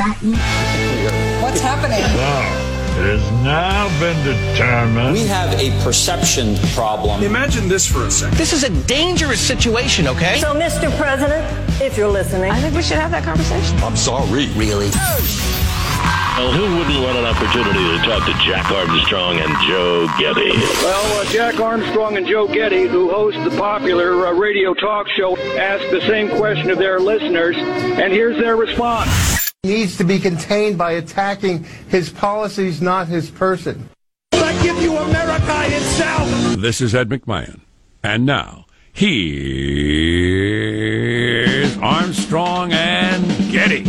button. What's happening? So, it has now been determined. We have a perception problem. Imagine this for a second. This is a dangerous situation, okay? So, Mr. President, if you're listening, I think we should have that conversation. I'm sorry. Really? Well, who wouldn't want an opportunity to talk to Jack Armstrong and Joe Getty? Well, uh, Jack Armstrong and Joe Getty, who host the popular uh, radio talk show, ask the same question of their listeners, and here's their response. Needs to be contained by attacking his policies, not his person. I give you America itself. This is Ed McMahon. And now, here's Armstrong and Getty.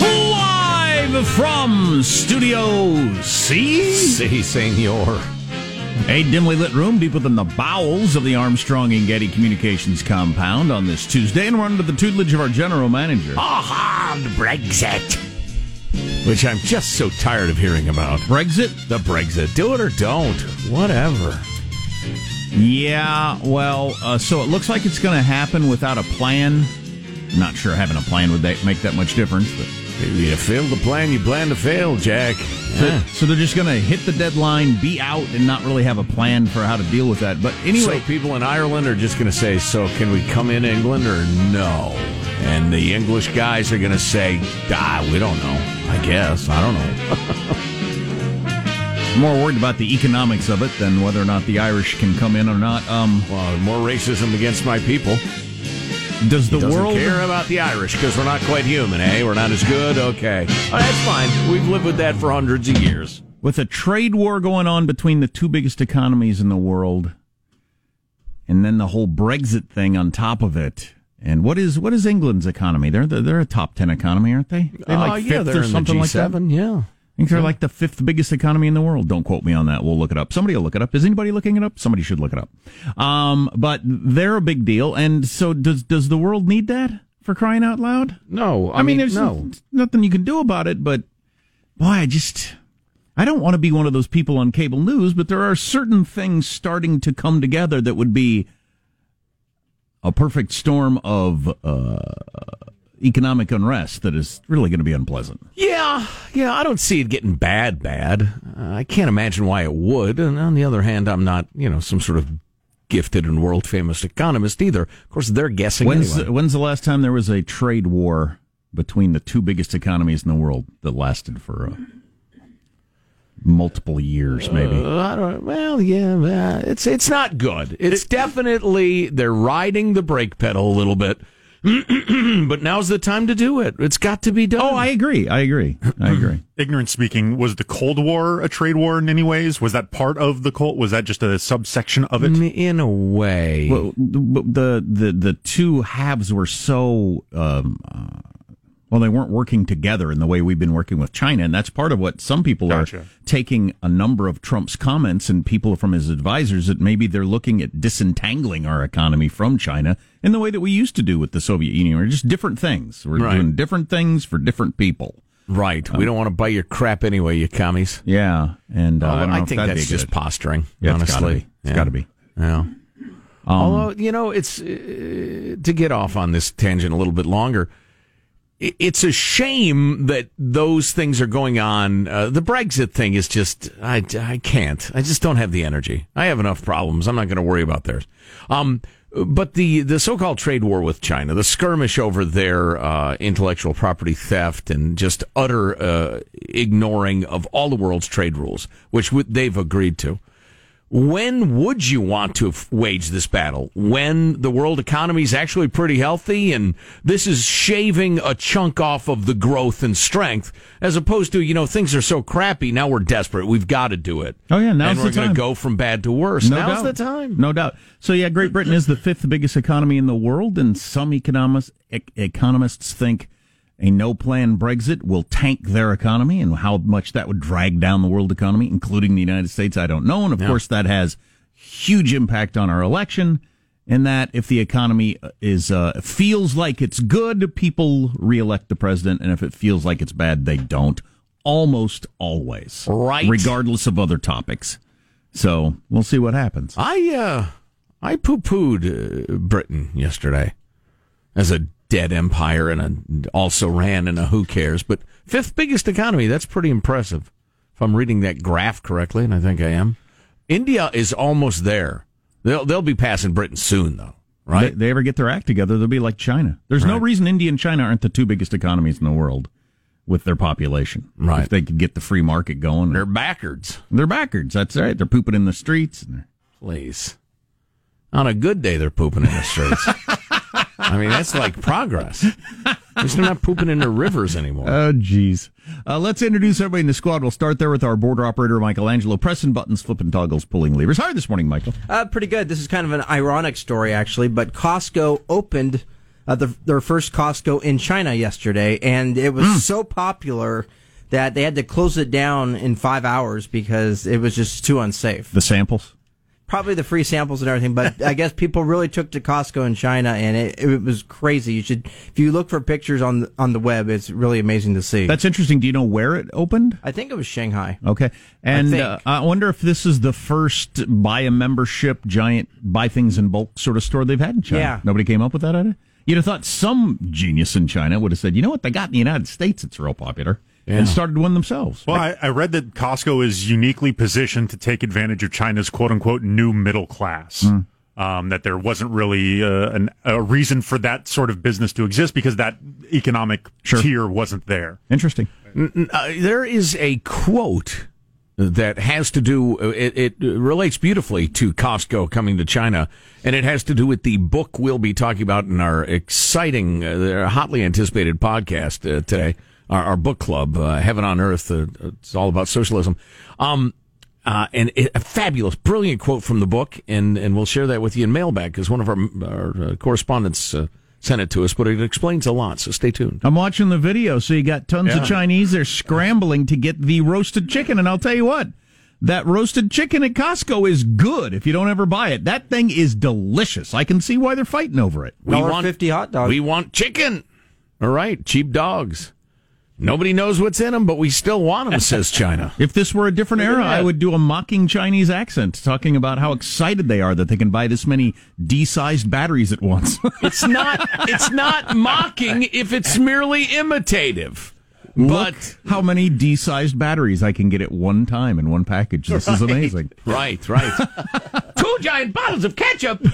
Live from Studio C. Si, senor. A dimly lit room deep within the bowels of the Armstrong and Getty Communications compound on this Tuesday, and we're under the tutelage of our general manager. Aha, the Brexit. Which I'm just so tired of hearing about. Brexit? The Brexit. Do it or don't. Whatever. Yeah, well, uh, so it looks like it's going to happen without a plan. Not sure having a plan would that make that much difference, but. You fail to plan, you plan to fail, Jack. So, so they're just going to hit the deadline, be out, and not really have a plan for how to deal with that. But anyway, so people in Ireland are just going to say, "So can we come in England or no?" And the English guys are going to say, "Ah, we don't know. I guess I don't know." more worried about the economics of it than whether or not the Irish can come in or not. Um, well, more racism against my people. Does the he world care about the Irish because we're not quite human, eh? We're not as good. Okay, oh, that's fine. We've lived with that for hundreds of years. With a trade war going on between the two biggest economies in the world, and then the whole Brexit thing on top of it. And what is what is England's economy? They're they're a top ten economy, aren't they? They like uh, yeah, fifth or something like that. Yeah. I think they're like the fifth biggest economy in the world. Don't quote me on that. We'll look it up. Somebody will look it up. Is anybody looking it up? Somebody should look it up. Um, but they're a big deal. And so does, does the world need that for crying out loud? No. I, I mean, mean, there's no. nothing you can do about it, but boy, I just, I don't want to be one of those people on cable news, but there are certain things starting to come together that would be a perfect storm of, uh, economic unrest that is really going to be unpleasant. Yeah, yeah, I don't see it getting bad, bad. Uh, I can't imagine why it would. And on the other hand, I'm not, you know, some sort of gifted and world famous economist either. Of course, they're guessing. When's, anyway. the, when's the last time there was a trade war between the two biggest economies in the world that lasted for uh, multiple years, maybe? Uh, I don't. Well, yeah, uh, it's it's not good. It's definitely they're riding the brake pedal a little bit. but now's the time to do it. It's got to be done. Oh, I agree. I agree. I agree. Ignorant speaking, was the Cold War a trade war in any ways? Was that part of the Cold? Was that just a subsection of it? In a way. Well, the the the two halves were so. Um, uh, well, they weren't working together in the way we've been working with China, and that's part of what some people Gotcha. are taking a number of Trump's comments and people from his advisors that maybe they're looking at disentangling our economy from China in the way that we used to do with the Soviet Union. We're just different things. We're Right. doing different things for different people. Right. we don't want to buy your crap anyway, you commies. Yeah, and uh, I, don't know I think that's just posturing. Yeah, it's gotta be. Yeah. got to be. Yeah. Um, Although you know, it's uh, to get off on this tangent a little bit longer. It's a shame that those things are going on. Uh, the Brexit thing is just I, I can't. I just don't have the energy. I have enough problems. I'm not going to worry about theirs. Um, but the the so-called trade war with China, the skirmish over their uh, intellectual property theft and just utter uh, ignoring of all the world's trade rules, which they've agreed to. When would you want to wage this battle? When the world economy is actually pretty healthy and this is shaving a chunk off of the growth and strength, as opposed to, you know, things are so crappy, now we're desperate. We've got to do it. Oh, yeah, now's and we're going to go from bad to worse. No now's doubt. the time. No doubt. So yeah, Great Britain is the fifth biggest economy in the world, and some economists e- economists think a no-plan Brexit will tank their economy, and how much that would drag down the world economy, including the United States, I don't know. And of Yeah. course, that has huge impact on our election. And that, if the economy is uh, feels like it's good, people reelect the president, and if it feels like it's bad, they don't. Almost always, Right. Regardless of other topics. So we'll see what happens. I uh, I poo pooed uh, Britain yesterday. as a dead empire and a, also ran in a who cares. But fifth biggest economy, that's pretty impressive. If I'm reading that graph correctly, and I think I am. India is almost there. They'll they'll be passing Britain soon, though. Right? They, they ever get their act together, they'll be like China. There's no reason India and China aren't the two biggest economies in the world with their population. Right. If they could get the free market going. They're backwards. They're backwards. That's right. They're pooping in the streets. And Please. On a good day, they're pooping in the streets. I mean, that's like progress. At least they're not pooping in the rivers anymore. Oh, jeez. Uh, let's introduce everybody in the squad. We'll start there with our border operator, Michelangelo, pressing buttons, flipping toggles, pulling levers. How are you this morning, Michael? Uh, pretty good. This is kind of an ironic story, actually, but Costco opened uh, the, their first Costco in China yesterday, and it was so popular that they had to close it down in five hours because it was just too unsafe. The samples? Probably the free samples and everything, but I guess people really took to Costco in China, and it, it was crazy. You should, if you look for pictures on the, on the web, it's really amazing to see. That's interesting. Do you know where it opened? I think it was Shanghai. Okay. And think. uh, I wonder if this is the first buy a membership, giant buy things in bulk sort of store they've had in China. Yeah. Nobody came up with that idea? You'd have thought some genius in China would have said, you know what, they got in the United States, it's real popular, and started one themselves. Well, I, I read that Costco is uniquely positioned to take advantage of China's quote unquote new middle class. Hmm. Um, that there wasn't really uh, an, a reason for that sort of business to exist because that economic tier wasn't there. Interesting. N- n- uh, there is a quote that has to do, it, it relates beautifully to Costco coming to China, and it has to do with the book we'll be talking about in our exciting, uh, hotly anticipated podcast uh, today, our, our book club, uh, Heaven on Earth. Uh, it's all about socialism. Um, uh, and it, a fabulous, brilliant quote from the book, and, and we'll share that with you in mailbag because one of our, our uh, correspondents uh, sent it to us, but it explains a lot, so stay tuned. I'm watching the video, so you got tons Yeah. of Chinese. They're scrambling to get the roasted chicken, and I'll tell you what, that roasted chicken at Costco is good. If you don't ever buy it, that thing is delicious. I can see why they're fighting over it. We want fifty hot dogs. We want chicken. All right, cheap dogs. Nobody knows what's in them, but we still want them, says China. If this were a different era, that. I would do a mocking Chinese accent, talking about how excited they are that they can buy this many D-sized batteries at once. It's not. It's not mocking if it's merely imitative. Look how many D-sized batteries I can get at one time in one package. This is amazing. Right, right. Two giant bottles of ketchup.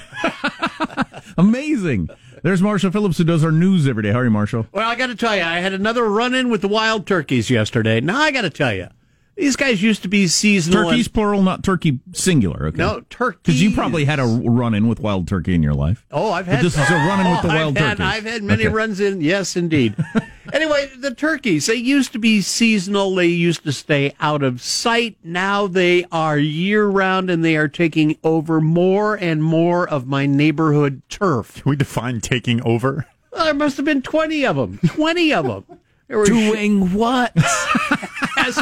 Amazing. There's Marshall Phillips who does our news every day. How are you, Marshall? Well, I got to tell you, I had another run in with the wild turkeys yesterday. Now, I got to tell you, these guys used to be seasonal. Turkeys plural, not turkey singular. Okay. No, turkeys. Because you probably had a run in with wild turkey in your life. Oh, I've But had. this is a run in with the wild I've had, turkeys. I've had many Okay. runs in. Yes, indeed. anyway, the turkeys, they used to be seasonal. They used to stay out of sight. Now they are year round and they are taking over more and more of my neighborhood turf. Can we define taking over? Well, there must have been 20 of them. 20 of them. They were Doing what? as,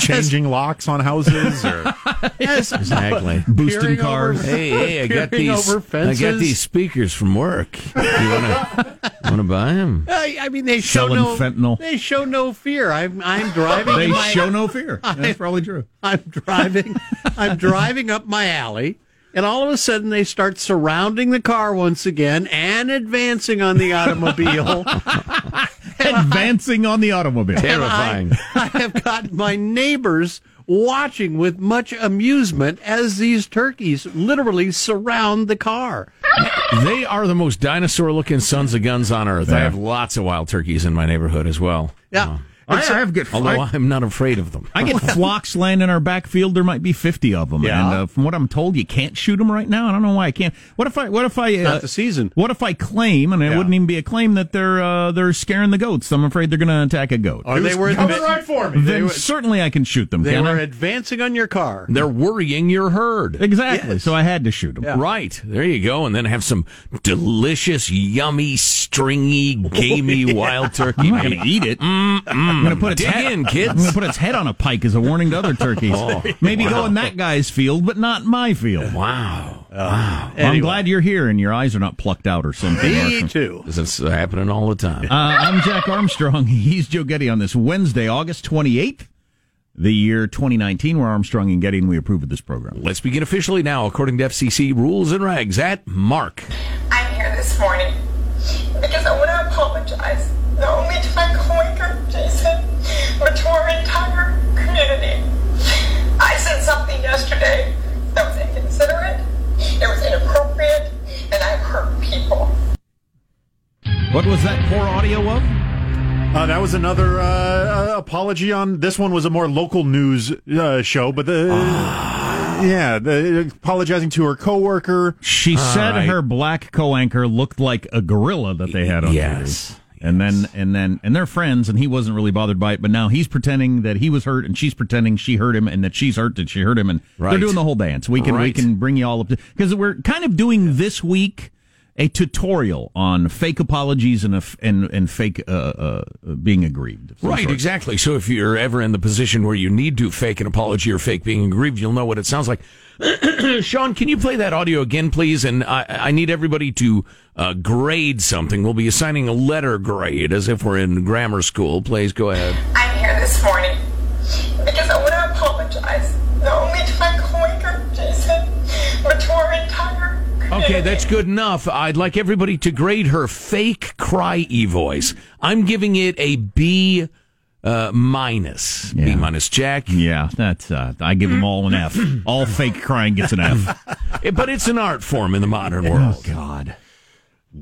Changing locks on houses or as, Exactly. Boosting Peering over- cars. Hey, hey, I got these. I got these speakers from work. You wanna wanna buy them? I, I mean, they show Selling no fentanyl. They show no fear. I'm I'm driving. They my- show no fear. That's probably true. I'm driving. I'm driving up my alley, and all of a sudden they start surrounding the car once again and advancing on the automobile. Advancing on the automobile. Terrifying. I have got my neighbors watching with much amusement as these turkeys literally surround the car. They are the most dinosaur-looking sons of guns on earth. I have lots of wild turkeys in my neighborhood as well. Yeah. Um, I, I have get Although I, I'm not afraid of them. I get flocks land in our backfield. There might be fifty of them, Yeah. and uh, from what I'm told, you can't shoot them right now. I don't know why I can't. What if I? What if I? Uh, Not the season. What if I claim, and it Yeah. wouldn't even be a claim that they're uh, they're scaring the goats? I'm afraid they're going to attack a goat. Are they were coming right for me. then were- certainly I can shoot them. they can were I? advancing on your car. They're worrying your herd. Exactly. Yes. So I had to shoot them. Yeah. Right. There you go. And then have some delicious, yummy, stringy, gamey wild turkey. I'm not going to eat it. I'm going to put its Dig head. in, kids. I'm going to put its head on a pike as a warning to other turkeys. Oh, Maybe go in that guy's field, but not my field. Wow. Well, I'm glad you're here and your eyes are not plucked out or something. Me too. This is happening all the time. Uh, I'm Jack Armstrong. He's Joe Getty on this Wednesday, August 28th, the year 2019. We're Armstrong and Getty, and we approve of this program. Let's begin officially now, according to FCC rules and regs. At Mark. I'm here this morning because I want to apologize. The only time coworker, Jason, but to our entire community. I said something yesterday that was inconsiderate, it was inappropriate, and I hurt people. What was that poor audio of? Uh, that was another uh, uh, apology on. This one was a more local news uh, show, but the yeah, the, apologizing to her coworker. She All said right. her black co-anchor looked like a gorilla that they had on Yes. And then and then and they're friends and he wasn't really bothered by it, but now he's pretending that he was hurt and she's pretending she hurt him and that she's hurt that she hurt him and Right. they're doing the whole dance. We can we can bring you all up to because we're kind of doing this week a tutorial on fake apologies and a f and and fake uh, uh, being aggrieved. Right, sort. exactly. So if you're ever in the position where you need to fake an apology or fake being aggrieved, you'll know what it sounds like. Sean, can you play that audio again, please? And I, I need everybody to uh, grade something. We'll be assigning a letter grade as if we're in grammar school. Please go ahead. I'm here this morning because I want to apologize. The only time coworker, Jason, but to our entire community. Okay, that's good enough. I'd like everybody to grade her fake cry e voice. I'm giving it a B uh, minus. B minus, Jack. Yeah, that's uh, I give them all an F. all fake crying gets an F. But it's an art form in the modern world. Oh God!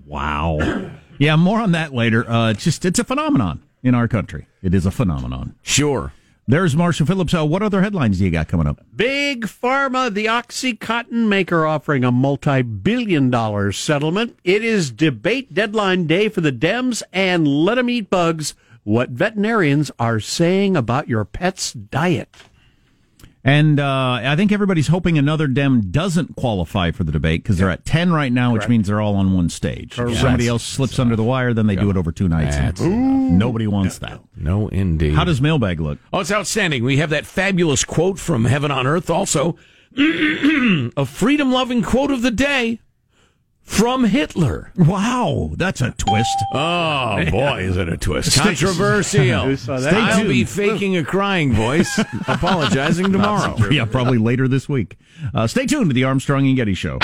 Wow. Yeah, more on that later. Uh, it's just it's a phenomenon in our country. It is a phenomenon. Sure. There's Marshall Phillips. Uh, what other headlines do you got coming up? Big Pharma, the Oxycontin maker, offering a multi billion dollar settlement. It is debate deadline day for the Dems, and let 'em eat bugs. What veterinarians are saying about your pet's diet. And uh, I think everybody's hoping another Dem doesn't qualify for the debate because they're at ten right now, which means they're all on one stage. If somebody else slips under the wire, then they do it over two nights. That's nobody wants that. No, indeed. How does mailbag look? Oh, it's outstanding. We have that fabulous quote from Heaven on Earth also. a freedom loving quote of the day from Hitler. Wow, that's a twist. Oh, boy, is it a twist. Controversial. Who saw? I'll be faking a crying voice, apologizing tomorrow. yeah, probably later this week. Uh, stay tuned to the Armstrong and Getty Show.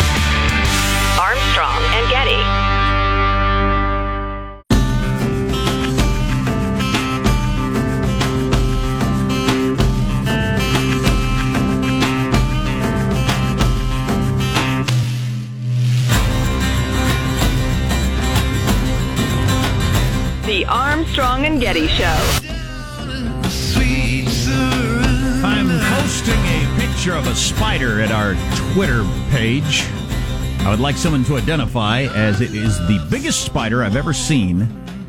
The Armstrong and Getty Show. I'm posting a picture of a spider at our Twitter page. I would like someone to identify as it is the biggest spider I've ever seen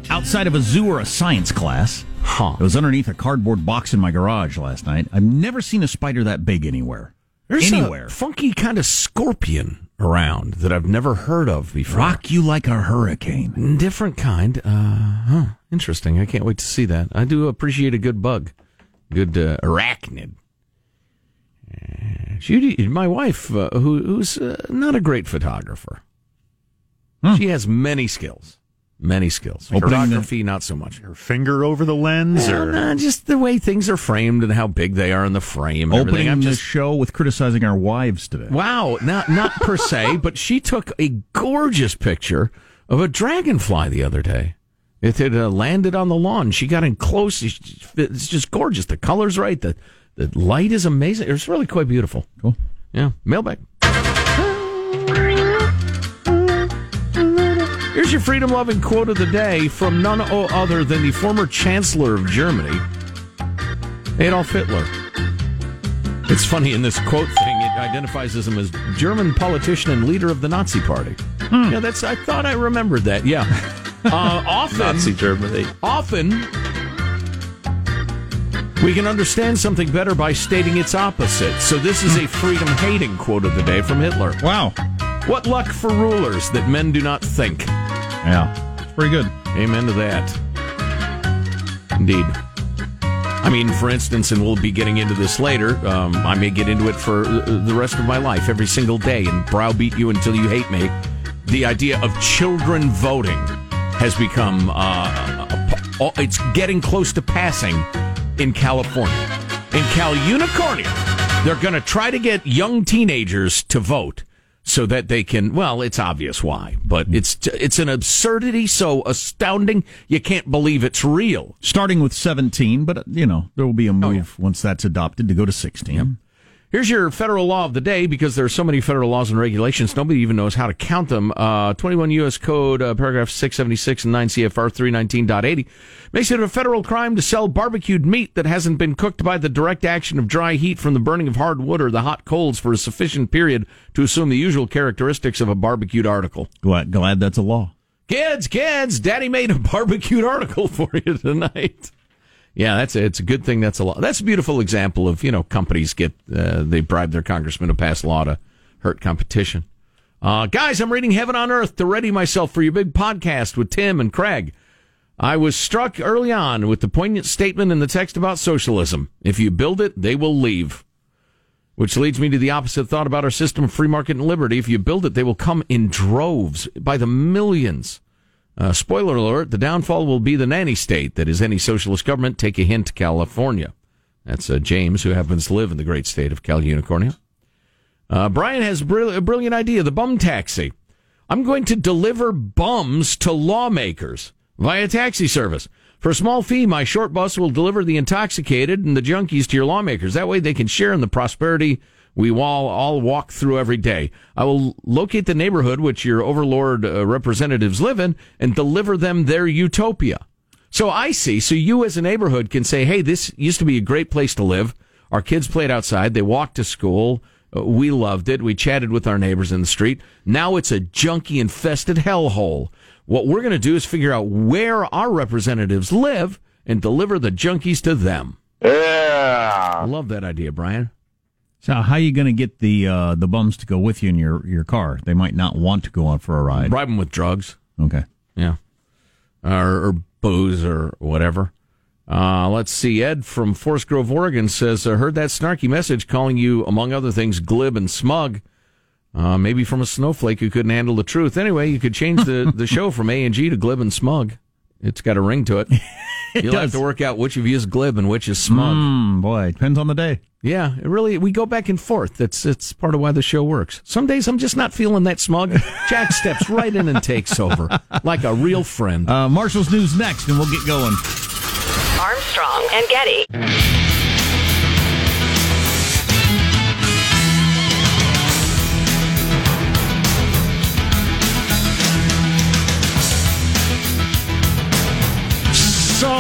outside of a zoo or a science class. Huh. It was underneath a cardboard box in my garage last night. I've never seen a spider that big anywhere. There's anywhere. a funky kind of scorpion around that I've never heard of before. Rock you like a hurricane. Different kind. Uh, huh. Interesting. I can't wait to see that. I do appreciate a good bug, good uh, arachnid. Uh, Judy, my wife, uh, who, who's uh, not a great photographer, she has many skills. Many skills. Opening the- Photography, not so much. Her finger over the lens, Well, or nah, just the way things are framed and how big they are in the frame. And everything. Opening I'm the just show with criticizing our wives today. Wow, not not per se, but she took a gorgeous picture of a dragonfly the other day. It had uh, landed on the lawn. She got in close. It's it's just gorgeous. The color's right. The the light is amazing. It's really quite beautiful. Cool. Yeah. Mailbag. Here's your freedom loving quote of the day from none other than the former Chancellor of Germany, Adolf Hitler. It's funny in this quote thing, it identifies him as German politician and leader of the Nazi Party. Yeah, that's. I thought I remembered that. Yeah. Uh, often, Nazi Germany. often we can understand something better by stating its opposite. So this is a freedom hating quote of the day from Hitler. Wow. What luck for rulers that men do not think. Yeah, it's pretty good. Amen to that. Indeed. I mean, for instance, and we'll be getting into this later. Um, I may get into it for uh, the rest of my life, every single day, and browbeat you until you hate me. The idea of children voting has become uh, it's getting close to passing in California. In Cal Unicornia, they're going to try to get young teenagers to vote so that they can. Well, it's obvious why, but it's it's an absurdity so astounding you can't believe it's real. Starting with 17, but, you know, there will be a oh, move once that's adopted to go to 16. Here's your federal law of the day because there are so many federal laws and regulations, nobody even knows how to count them. Uh, 21 U.S. Code, uh, paragraph 676 and 9 CFR 319.80 makes it a federal crime to sell barbecued meat that hasn't been cooked by the direct action of dry heat from the burning of hard wood or the hot coals for a sufficient period to assume the usual characteristics of a barbecued article. Glad, glad that's a law. Kids, kids, daddy made a barbecued article for you tonight. Yeah, that's a, it's a good thing. That's a law. That's a beautiful example of you know companies get uh, they bribe their congressman to pass law to hurt competition. Uh, guys, I'm reading Heaven on Earth to ready myself for your big podcast with Tim and Craig. I was struck early on with the poignant statement in the text about socialism. If you build it, they will leave. Which leads me to the opposite thought about our system of free market and liberty. If you build it, they will come in droves by the millions. Uh, spoiler alert, the downfall will be the nanny state that is any socialist government. Take a hint, California. That's uh, James, who happens to live in the great state of Cal Unicornia. Uh, Brian has a, brill- a brilliant idea the bum taxi. I'm going to deliver bums to lawmakers via taxi service. For a small fee, my short bus will deliver the intoxicated and the junkies to your lawmakers. That way they can share in the prosperity we all, all walk through every day. I will locate the neighborhood which your overlord uh, representatives live in and deliver them their utopia. So I see. So you as a neighborhood can say, hey, this used to be a great place to live. Our kids played outside. They walked to school. Uh, we loved it. We chatted with our neighbors in the street. Now it's a junkie infested hellhole. What we're going to do is figure out where our representatives live and deliver the junkies to them. Yeah. I love that idea, Brian. So how are you going to get the uh, the bums to go with you in your, your car? They might not want to go out for a ride. Bribe them with drugs. Okay. Yeah. Or, or booze or whatever. Uh, let's see. Ed from Forest Grove, Oregon says, I heard that snarky message calling you, among other things, glib and smug. Uh, maybe from a snowflake who couldn't handle the truth. Anyway, you could change the, the show from A and G to glib and smug. It's got a ring to it. You'll have to work out which of you is glib and which is smug. Mm, boy, depends on the day. Yeah, it really, we go back and forth. That's it's part of why the show works. Some days I'm just not feeling that smug. Jack steps right in and takes over like a real friend. Uh, Marshall's news next, and we'll get going. Armstrong and Getty.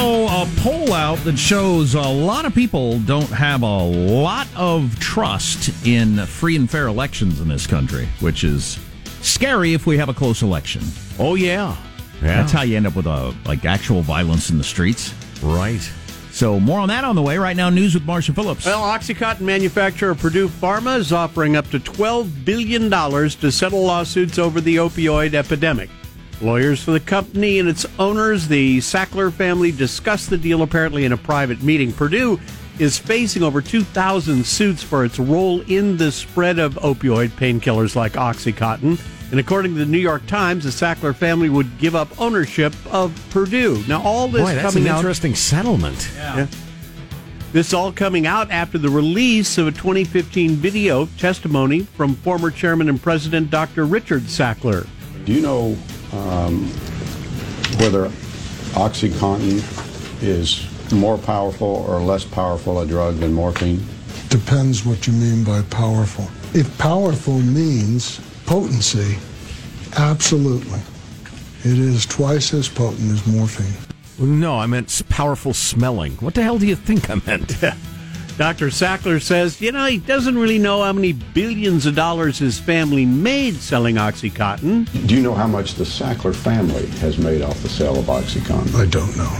So, a poll out that shows a lot of people don't have a lot of trust in free and fair elections in this country, which is scary if we have a close election. Oh yeah, yeah. That's how you end up with a like actual violence in the streets. Right. So, more on that on the way. Right now, news with Marshall Phillips. Well, Oxycontin manufacturer Purdue Pharma is offering up to $12 billion to settle lawsuits over the opioid epidemic. Lawyers for the company and its owners, the Sackler family, discussed the deal apparently in a private meeting. Purdue is facing over 2,000 suits for its role in the spread of opioid painkillers like Oxycontin. And according to the New York Times, the Sackler family would give up ownership of Purdue. Now, all this Boy, that's coming an out. interesting settlement. Yeah. This all coming out after the release of a 2015 video testimony from former chairman and president Dr. Richard Sackler. Do you know um, whether OxyContin is more powerful or less powerful a drug than morphine? Depends what you mean by powerful. If powerful means potency, absolutely. It is twice as potent as morphine. No, I meant powerful smelling. What the hell do you think I meant? Dr. Sackler says, you know, he doesn't really know how many billions of dollars his family made selling Oxycontin. Do you know how much the Sackler family has made off the sale of OxyContin? I don't know.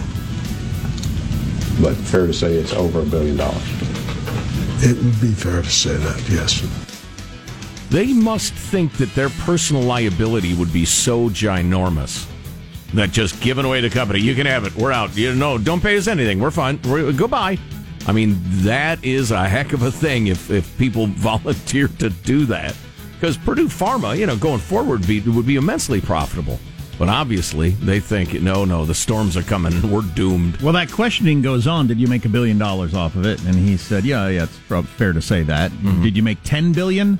But fair to say it's over a billion dollars. It would be fair to say that, yes. They must think that their personal liability would be so ginormous that just giving away the company, you can have it. We're out. You know, don't pay us anything. We're fine. We're, goodbye. I mean, that is a heck of a thing if, if people volunteer to do that. Because Purdue Pharma, you know, going forward would be, would be immensely profitable. But obviously, they think, no, no, the storms are coming and we're doomed. Well, that questioning goes on. Did you make a billion dollars off of it? And he said, "Yeah, yeah, it's fair to say that." Mm-hmm. Did you make ten billion?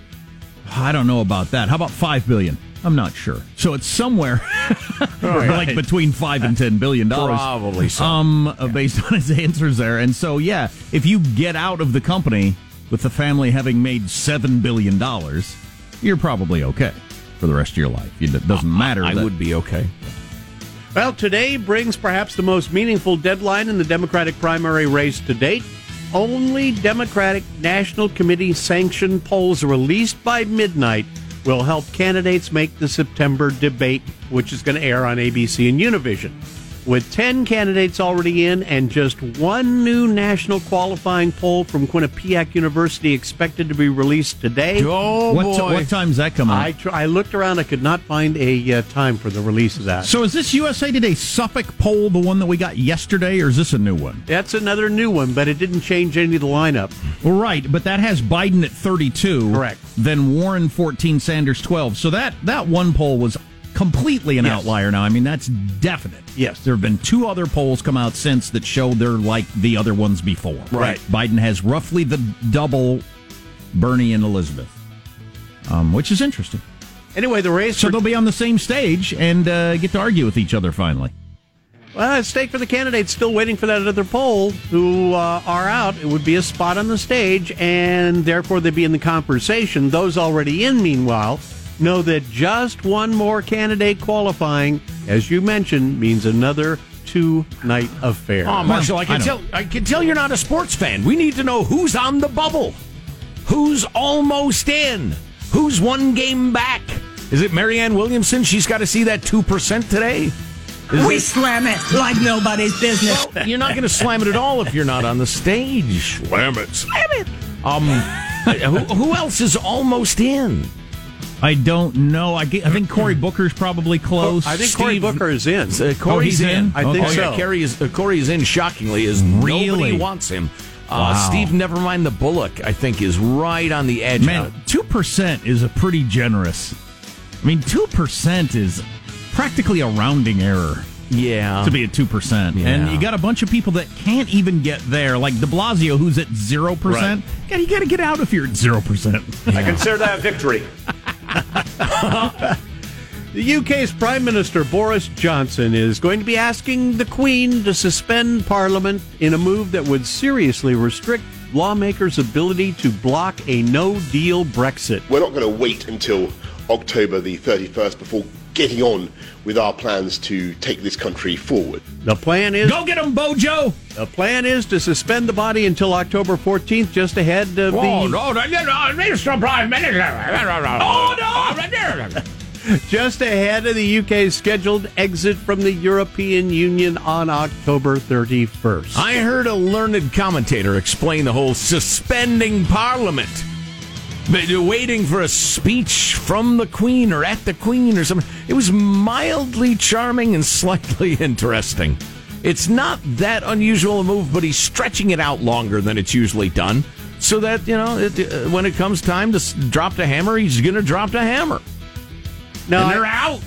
I don't know about that. How about five billion? I'm not sure. So it's somewhere Right. like between five and ten billion dollars. Probably so. Um, uh, based on his answers there, and so yeah, if you get out of the company with the family having made seven billion dollars, you're probably okay for the rest of your life. It doesn't matter. I that- would be okay. Well, today brings perhaps the most meaningful deadline in the Democratic primary race to date. Only Democratic National Committee sanctioned polls released by midnight will help candidates make the September debate, which is going to air on ABC and Univision. With 10 candidates already in and just one new national qualifying poll from Quinnipiac University expected to be released today. Oh what, ti- what time's that come out? I, tr- I looked around, I could not find a uh, time for the release of that. so is this USA Today Suffolk poll the one that we got yesterday, or is this a new one? That's another new one, but it didn't change any of the lineup. Well, right, but that has Biden at 32. Correct. Then Warren 14, Sanders 12. So that that one poll was completely an Yes. outlier now. I mean, that's definite. Yes. There have been two other polls come out since that show they're like the other ones before. Right. Biden has roughly the double Bernie and Elizabeth, um, which is interesting. Anyway, the race So for they'll be on the same stage and uh, get to argue with each other finally. Well, at stake for the candidates still waiting for that other poll who uh, are out. It would be a spot on the stage, and therefore they'd be in the conversation. Those already in, meanwhile, know that just one more candidate qualifying, as you mentioned, means another two night affair. Oh, Marshall, I I can know. tell. I can tell you're not a sports fan. We need to know who's on the bubble, who's almost in, who's one game back. Is it Marianne Williamson? She's got to see that two percent today. Is We it- slam it like nobody's business. Well, you're not going to slam it at all if you're not on the stage. Slam it. Slam it. Um, who, who else is almost in? I don't know. I, ge- I think Cory Booker's probably close. I think Cory Booker is in. Uh, Cory's he's in? I think oh, so. Yeah, Cory is, uh, Cory is in shockingly as nobody Really? wants him. Uh, Wow. Steve Nevermind the Bullock, I think, is right on the edge. Man, two percent is a pretty generous. I mean, two percent is practically a rounding error yeah. to be at two percent, Yeah. and you got a bunch of people that can't even get there, like De Blasio, who's at zero percent. God, you got to get out if you're at zero percent. I consider that a victory. The UK's Prime Minister Boris Johnson is going to be asking the Queen to suspend Parliament in a move that would seriously restrict lawmakers' ability to block a no deal Brexit. We're not going to wait until October the 31st before getting on with our plans to take this country forward. The plan is Go get him, Bojo. the plan is to suspend the body until October 14th, just ahead of the Oh, no, no, no, no, Prime Minister. Oh, no. just ahead of the UK's scheduled exit from the European Union on October 31st. I heard a learned commentator explain the whole suspending Parliament. Waiting for a speech from the Queen or at the Queen or something. It was mildly charming and slightly interesting. It's not that unusual a move, but he's stretching it out longer than it's usually done. So that, you know, it, uh, when it comes time to s- drop the hammer, he's going to drop the hammer. Now, and they're I- out.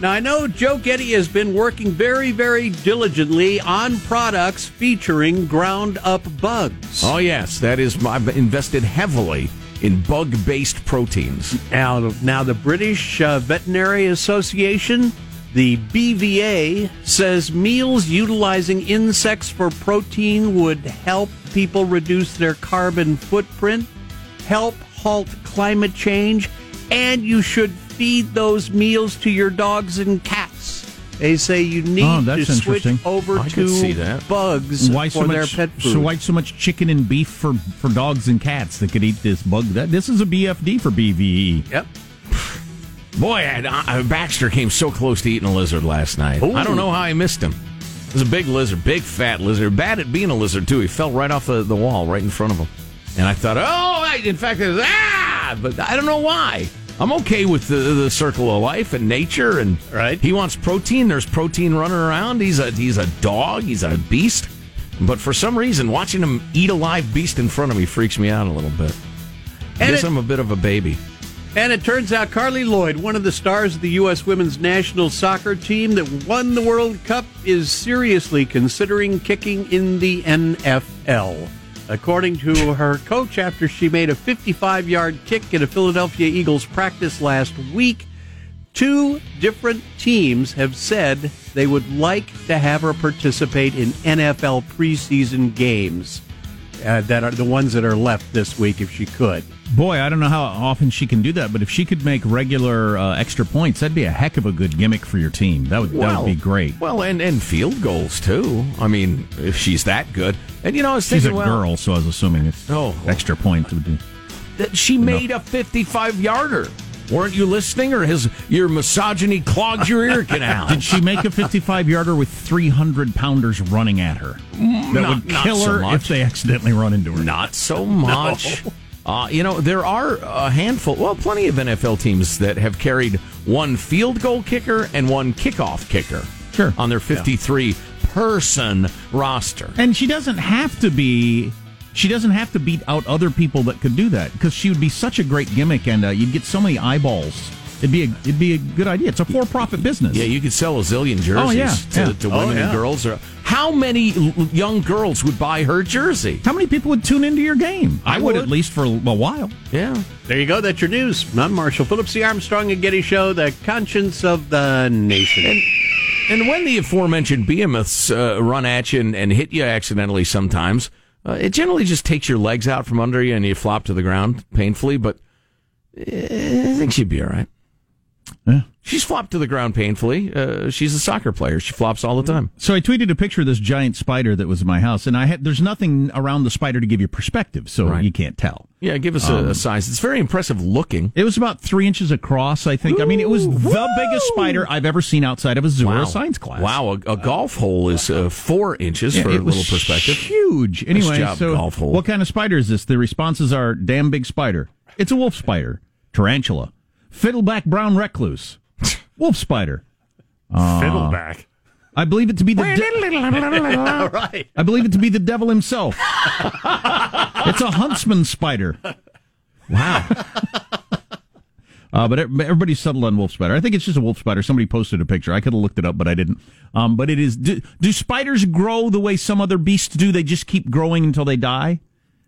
Now, I know Joe Getty has been working very, very diligently on products featuring ground up bugs. Oh, yes, that is, I've invested heavily in bug based proteins. Now, now the British uh, Veterinary Association, the BVA, says meals utilizing insects for protein would help people reduce their carbon footprint, help halt climate change, and you should feed those meals to your dogs and cats. They say you need Oh, to switch over I could see to that. bugs Why for so their much? pet food. So why so much chicken and beef for for dogs and cats that could eat this bug? That this is a BFD for E. BVE. Yep. Boy, I, I, Baxter came so close to eating a lizard last night. Ooh. I don't know how I missed him. It was a big lizard, big fat lizard. Bad at being a lizard too. He fell right off the, the wall, right in front of him. And I thought, oh, I- in fact, it was, ah, but I don't know why. I'm okay with the, the circle of life and nature, and Right. he wants protein. There's protein running around. He's a he's a dog. He's a beast. But for some reason, watching him eat a live beast in front of me freaks me out a little bit. I And guess it- I'm a bit of a baby. And it turns out Carli Lloyd, one of the stars of the U.S. women's national soccer team that won the World Cup, is seriously considering kicking in the NFL. According to her coach, after she made a 55 yard kick in a Philadelphia Eagles practice last week. Two different teams have said they would like to have her participate in NFL preseason games uh, that are the ones that are left this week if she could. Boy, I don't know how often she can do that, but if she could make regular uh, extra points, that'd be a heck of a good gimmick for your team. That would that would be great. Well, and, and field goals too. I mean, if she's that good, and you know, I was She's a well, girl, so I was assuming it's Oh. extra point would be. that she made a 55 yarder. Weren't you listening, or has your misogyny clogged your ear canal? Did she make a 55 yarder with 300 pounders running at her? That Not- would kill so her much. if they accidentally run into her. Not so much. Uh, you know, there are a handful, well, plenty of NFL teams that have carried one field goal kicker and one kickoff kicker Sure. on their 53 person roster. And she doesn't have to be. She doesn't have to beat out other people that could do that because she would be such a great gimmick, and uh, you'd get so many eyeballs. It'd be a, it'd be a good idea. It's a for-profit business. Yeah, you could sell a zillion jerseys Oh, yeah, to, yeah. to Oh, women yeah. and girls. Or how many young girls would buy her jersey? How many people would tune into your game? I, would, would. at least for a while. Yeah. There you go. That's your news. I'm Marshall Phillips, the Armstrong and Getty Show, the conscience of the nation. And, and when the aforementioned behemoths uh, run at you and, and hit you accidentally sometimes, uh, it generally just takes your legs out from under you and you flop to the ground painfully, but eh, I think she'd be all right. Yeah. She's flopped to the ground painfully. Uh, she's a soccer player. She flops all the time. So I tweeted a picture of this giant spider that was in my house, and I had there's nothing around the spider to give you perspective, so Right. you can't tell. Yeah, give us a, Um, a size. It's very impressive looking. It was about three inches across, I think. I mean, it was the biggest spider I've ever seen outside of a zoo or a science class. Wow, a, a golf hole is uh, four inches Yeah, for a little perspective. Huge. Anyway, job, so golf hole. what kind of spider is this? The responses are damn big spider. It's a wolf spider. Tarantula. Fiddleback brown recluse. wolf spider. Uh, Fiddleback. I believe it to be the. de- right. I believe it to be the devil himself. it's a huntsman spider. Wow. Uh, but ev- everybody's settled on wolf spider. I think it's just a wolf spider. Somebody posted a picture. I could have looked it up, but I didn't. Um, but it is. Do, do spiders grow the way some other beasts do? They just keep growing until they die?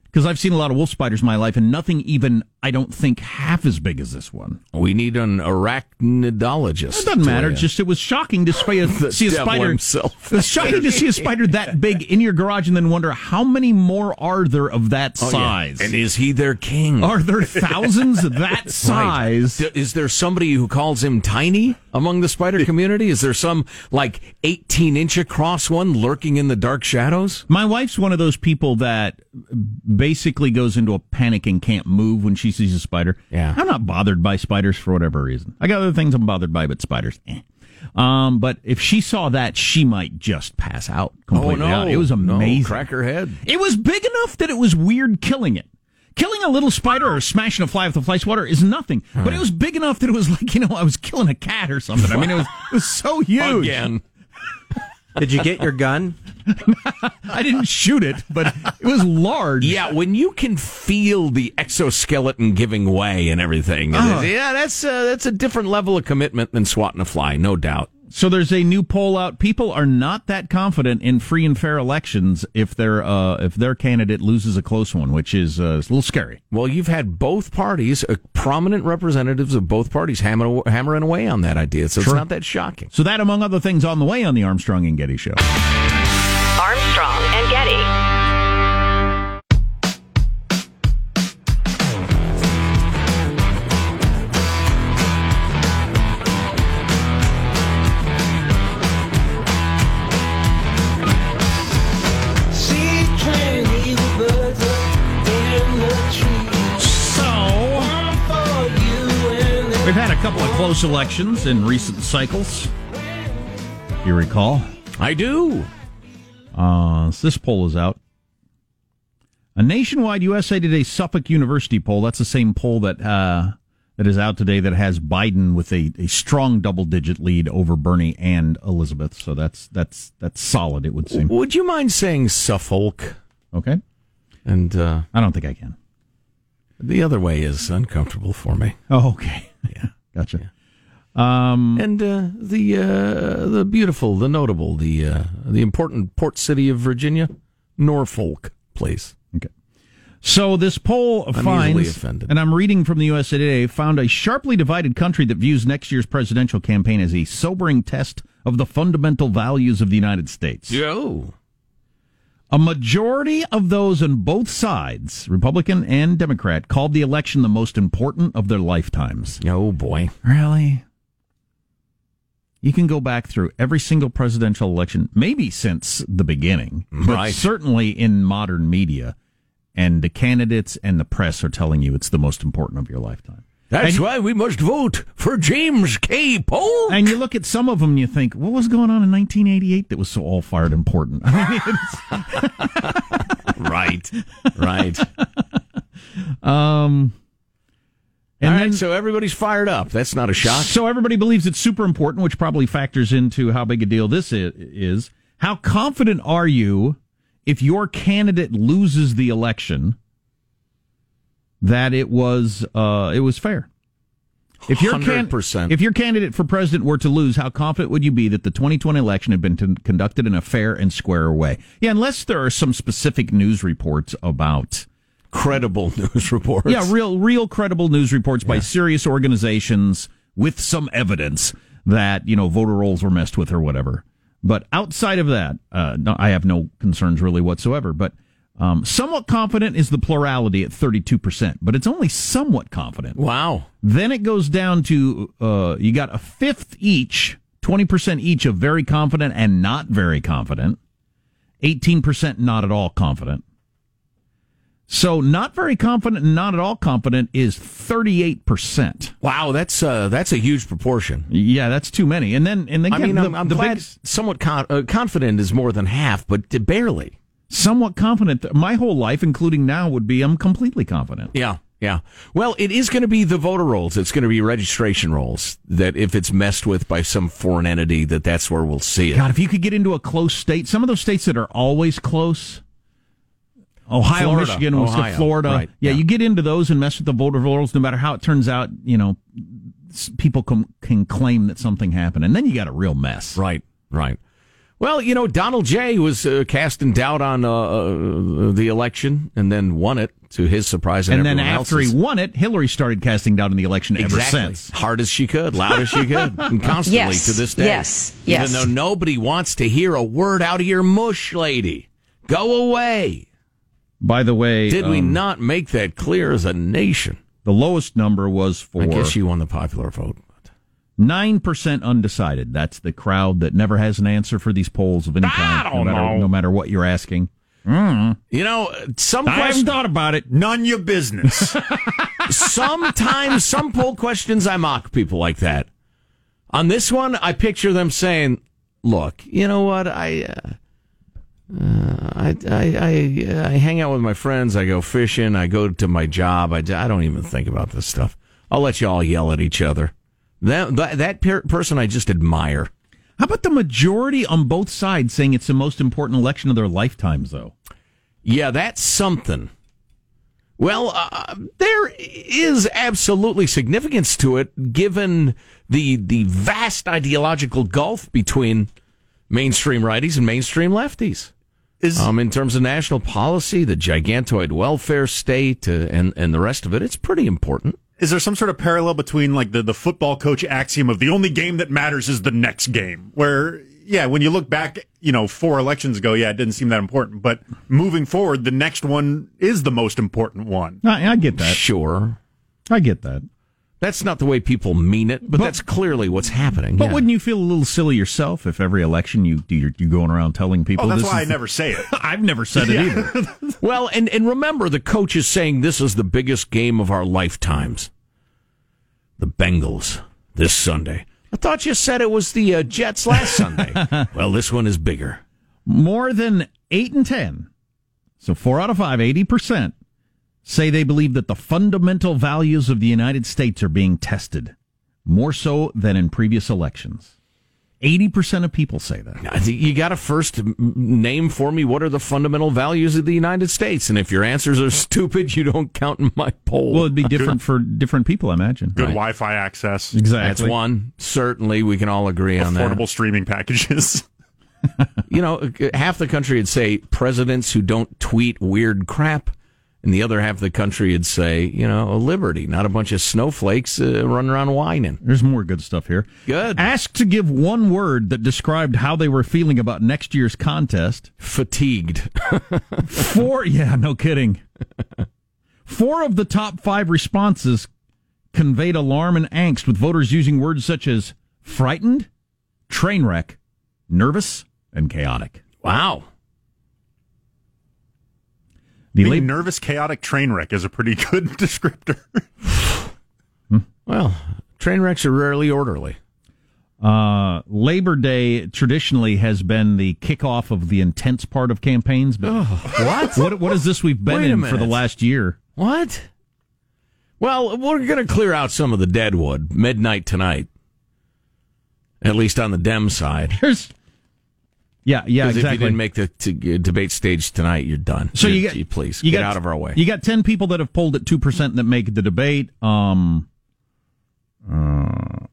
Because I've seen a lot of wolf spiders in my life, and nothing even, I don't think, half as big as this one. We need an arachnidologist. It doesn't matter. It's just it was shocking to spy a, The see a spider. himself. It was shocking to see a spider that big in your garage, and then wonder how many more are there of that Oh, yeah. size. And is he their king? Are there thousands that size? Right. Is there somebody who calls him tiny among the spider community? Is there some like 18 inch across one lurking in the dark shadows? My wife's one of those people that basically goes into a panic and can't move when she sees a spider. Yeah. I'm not bothered by spiders for whatever reason. I got other things I'm bothered by, but spiders, eh. Um, but if she saw that, she might just pass out completely oh no! out. It was No, amazing. crack her head. It was big enough that it was weird killing it. Killing a little spider or smashing a fly with a fly swatter is nothing, but it was big enough that it was like you know I was killing a cat or something. I mean, it was it was so huge. Again. Did you get your gun? I didn't shoot it, but it was large. Yeah, when you can feel the exoskeleton giving way and everything, Oh. yeah, that's uh, that's a different level of commitment than swatting a fly, no doubt. So there's a new poll out. People are not that confident in free and fair elections if their uh, if their candidate loses a close one, which is uh, a little scary. Well, you've had both parties, uh, prominent representatives of both parties, hammering, hammering away on that idea, so Sure. it's not that shocking. So that, among other things, on the way on the Armstrong and Getty Show. Armstrong couple of close elections in recent cycles. You recall, I do. Uh, this poll is out. A nationwide USA Today Suffolk University poll. That's the same poll that uh, that is out today that has Biden with a, a strong double digit lead over Bernie and Elizabeth. So that's that's that's solid. It would seem. Would you mind saying Suffolk? Okay. And uh, I don't think I can. the other way is uncomfortable for me. Oh, okay. Yeah, gotcha. Um, And uh, the uh, the beautiful, the notable, the uh, the important port city of Virginia, Norfolk, please. Okay. So this poll I'm finds, offended. and I'm reading from the USA Today, found a sharply divided country that views next year's presidential campaign as a sobering test of the fundamental values of the United States. Yo. A majority of those on both sides, Republican and Democrat, called the election the most important of their lifetimes. Oh boy. Really? You can go back through every single presidential election, maybe since the beginning, but Right. certainly in modern media, and the candidates and the press are telling you it's the most important of your lifetime. That's And- why we must vote for James K. Polk. And you look at some of them, and you think, what was going on in 1988 that was so all fired important? Right, right. um, and All then so everybody's fired up. That's not a shock. So everybody believes it's super important, which probably factors into how big a deal this is. How confident are you if your candidate loses the election that it was uh, it was fair? If your can- 100%. if your candidate for president were to lose, how confident would you be that the 2020 election had been t- conducted in a fair and square way? Yeah, unless there are some specific news reports about Credible news reports. yeah, real, real credible news reports by serious organizations with some evidence that you know voter rolls were messed with or whatever. But outside of that, uh, no, I have no concerns really whatsoever. But um, somewhat confident is the plurality at thirty-two percent, but it's only somewhat confident. Wow. Then it goes down to uh, you got a fifth each, twenty percent each of very confident and not very confident, eighteen percent not at all confident. So not very confident and not at all confident is 38%. Wow, that's uh, that's a huge proportion. Yeah, that's too many. And then and again I mean, the, I'm, I'm the glad big, somewhat con- uh, confident is more than half, but barely. Somewhat confident That my whole life including now would be I'm completely confident. Yeah, yeah. Well, it is going to be the voter rolls. It's going to be registration rolls. That if it's messed with by some foreign entity, that that's where we'll see it. God, if you could get into a close state, some of those states that are always close Ohio, Florida. Michigan, Ohio, Florida. right, Yeah, yeah. you get into those and mess with the voter rolls, no matter how it turns out, you know, people can, can claim that something happened. And then you got a real mess. Right, right. Well, you know, Donald J. was uh, casting doubt on uh, uh, the election and then won it to his surprise. And, And then after else's. he won it, Hillary started casting doubt in the election ever since. Hard as she could, loud as she could, and constantly Yes, to this day. yes, yes. Even though nobody wants to hear a word out of your mush, lady. Go away. By the way, Did we um, not make that clear as a nation? The lowest number was for I guess you won the popular vote. Nine percent undecided. That's the crowd that never has an answer for these polls of any kind, no don't matter know. no matter what you're asking. Mm. You know, some I haven't questions. thought about it. None your business. Sometimes, some poll questions, I mock people like that. On this one, I picture them saying, "Look, you know what? I, uh, uh, I, I, I, I hang out with my friends. I go fishing. I go to my job. I, I don't even think about this stuff. I'll let you all yell at each other. That that, that per- person I just admire. How about the majority on both sides saying it's the most important election of their lifetimes, though? Yeah, that's something. Well, uh, there is absolutely significance to it, given the the vast ideological gulf between mainstream righties and mainstream lefties. Is Um, in terms of national policy, the gigantoid welfare state, uh, and and the rest of it, it's pretty important. Is there some sort of parallel between like the, the football coach axiom of the only game that matters is the next game? Where yeah, when you look back, you know, four elections ago, yeah, it didn't seem that important, but moving forward, the next one is the most important one. I, I get that. Sure, I get that. That's not the way people mean it, but, But- that's clearly what's happening. But yeah. wouldn't you feel a little silly yourself if every election you you're, you going around telling people? Oh, that's this why I is never say it. I've never said it either. Well, and, and remember, the coach is saying this is the biggest game of our lifetimes. The Bengals this Sunday. I thought you said it was the uh, Jets last Sunday. well, this one is bigger. More than eight and ten, so four out of five, eighty percent, say they believe that the fundamental values of the United States are being tested more so than in previous elections. Eighty percent of people say that. You got to first name for me what are the fundamental values of the United States, and if your answers are stupid, you don't count in my poll. Well, it'd be different for different people, I imagine. Good Wi-Fi access, Exactly. That's one. Certainly, we can all agree on that. affordable streaming packages. You know, uh, half the country would say presidents who don't tweet weird crap, And the other half of the country would say, you know, a liberty, not a bunch of snowflakes uh, running around whining. There's more good stuff here. Good. Asked to give one word that described how they were feeling about next year's contest. Fatigued. Four, yeah, no kidding. Four of the top five responses conveyed alarm and angst, with voters using words such as frightened, train wreck, nervous, and chaotic. Wow. The Being nervous, chaotic train wreck is a pretty good descriptor. well, train wrecks are rarely orderly. Uh, Labor Day traditionally has been the kickoff of the intense part of campaigns. But what? what? What is this we've been Wait a in for the last year? What? Well, we're going to clear out some of the deadwood midnight tonight. At least on the Dem side. Here's, yeah, yeah, 'Cause If you didn't make the t- uh, debate stage tonight, you're done. So you You're- get gee, please you get got- out of our way. You got ten people that have polled at two percent that make the debate. Um, uh,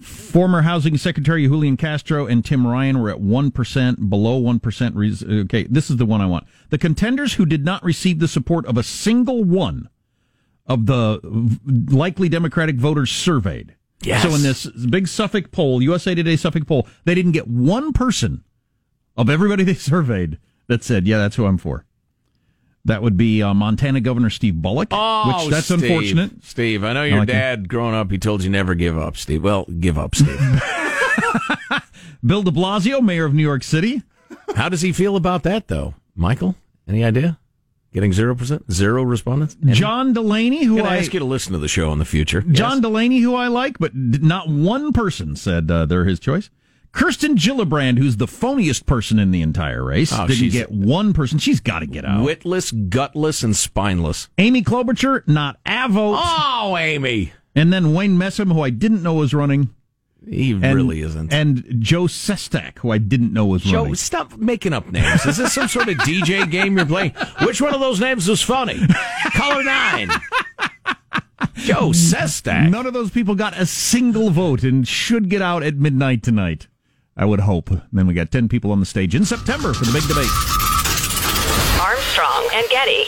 former housing secretary Julian Castro and Tim Ryan were at one percent, below one percent. Okay, this is the one I want. The contenders who did not receive the support of a single one of the v- likely Democratic voters surveyed. Yes. So in this big Suffolk poll, USA Today Suffolk poll, they didn't get one person of everybody they surveyed that said, "Yeah, that's who I'm for." That would be uh, Montana Governor Steve Bullock. Oh, which that's Steve. unfortunate. Steve, I know your like him. dad growing up, he told you never give up, Steve. Well, give up, Steve. Bill De Blasio, mayor of New York City. How does he feel about that, though? Michael, any idea? Getting 0%? Zero respondents? John Delaney, who I I ask you to listen to the show in the future? John Yes? Delaney, who I like, but not one person said uh, they're his choice. Kirsten Gillibrand, who's the phoniest person in the entire race, Oh, didn't get one person. She's got to get out. Witless, gutless, and spineless. Amy Klobuchar, not a vote. Oh, Amy. And then Wayne Messam, who I didn't know was running. He and, really isn't. And Joe Sestak, who I didn't know was Joe, running. stop making up names. Is this some sort of DJ game you're playing? Which one of those names was funny? Color nine. Joe Sestak. None of those people got a single vote and should get out at midnight tonight. I would hope. then we got 10 people on the stage in September for the big debate. Armstrong and Getty.